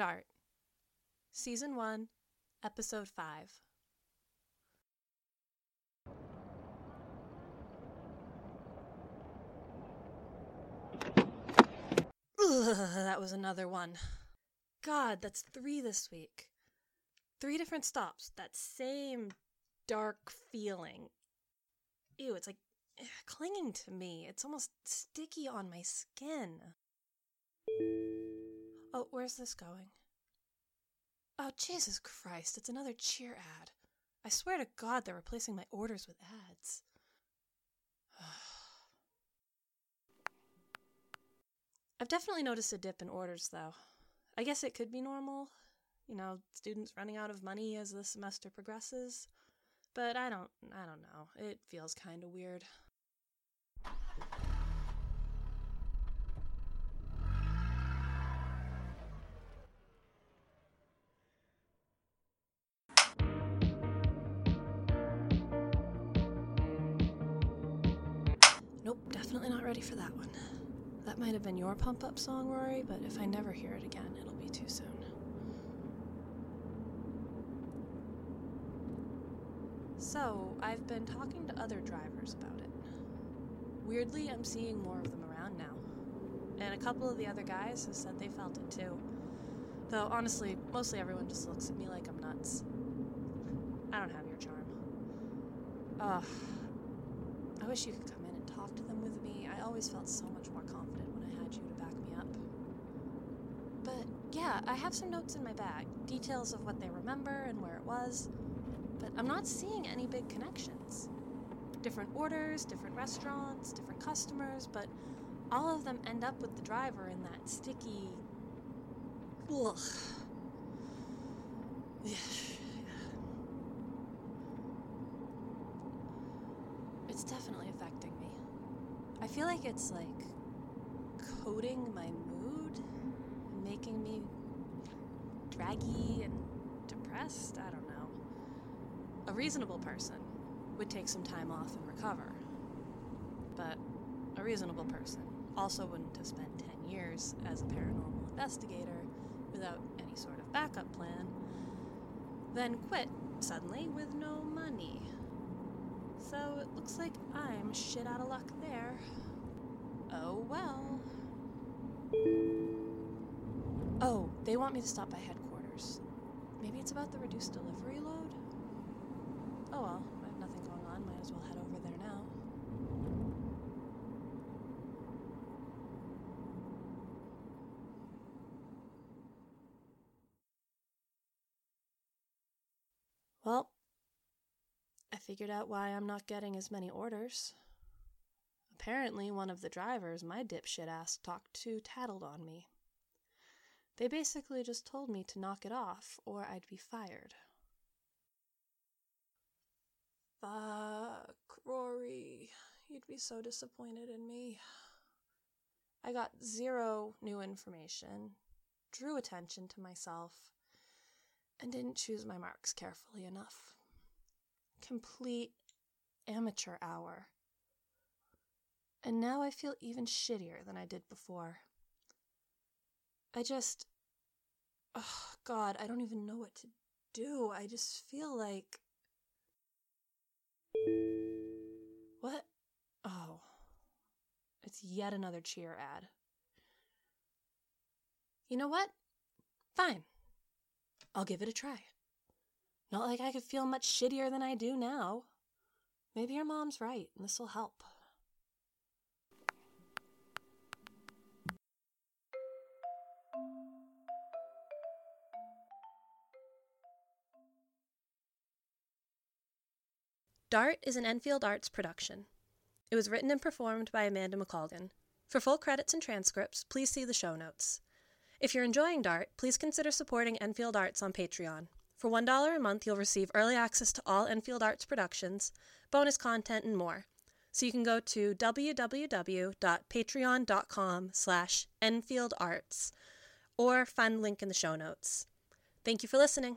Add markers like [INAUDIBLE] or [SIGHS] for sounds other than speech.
Dart, Season 1, Episode 5. Ugh, that was another one. God, that's three this week. Three different stops. That same dark feeling. Ew, it's like eh, clinging to me. It's almost sticky on my skin. Oh, where's this going? Oh, Jesus Christ, it's another cheer ad. I swear to God they're replacing my orders with ads. [SIGHS] I've definitely noticed a dip in orders, though. I guess it could be normal. You know, students running out of money as the semester progresses. But I don't I don't know. It feels kind of weird. Definitely not ready for that one. That might have been your pump up song, Rory, but if I never hear it again, it'll be too soon. So, I've been talking to other drivers about it. Weirdly, I'm seeing more of them around now. And a couple of the other guys have said they felt it too. Though, honestly, mostly everyone just looks at me like I'm nuts. I don't have your charm. Ugh. I wish you could come talk to them with me. I always felt so much more confident when I had you to back me up. But yeah, I have some notes in my bag details of what they remember and where it was. But I'm not seeing any big connections. Different orders, different restaurants, different customers, but all of them end up with the driver in that sticky. Ugh. It's definitely feel like it's like coating my mood, and making me draggy and depressed. I don't know. A reasonable person would take some time off and recover. But a reasonable person also wouldn't have spent 10 years as a paranormal investigator without any sort of backup plan, then quit suddenly with no money. So it looks like I'm shit out of luck there. Oh well. Oh, they want me to stop by headquarters. Maybe it's about the reduced delivery load? Oh well, I have nothing going on. Might as well head over there now. Well, figured out why I'm not getting as many orders. Apparently, one of the drivers my dipshit ass talked to tattled on me. They basically just told me to knock it off or I'd be fired. Fuck, Rory. You'd be so disappointed in me. I got zero new information, drew attention to myself, and didn't choose my marks carefully enough. Complete amateur hour. And now I feel even shittier than I did before. I just. Oh, God, I don't even know what to do. I just feel like. What? Oh. It's yet another cheer ad. You know what? Fine. I'll give it a try. Not like I could feel much shittier than I do now. Maybe your mom's right, and this'll help. Dart is an Enfield Arts production. It was written and performed by Amanda McColgan. For full credits and transcripts, please see the show notes. If you're enjoying Dart, please consider supporting Enfield Arts on Patreon. For $1 a month, you'll receive early access to all Enfield Arts productions, bonus content, and more. So you can go to www.patreon.com slash enfieldarts or find the link in the show notes. Thank you for listening.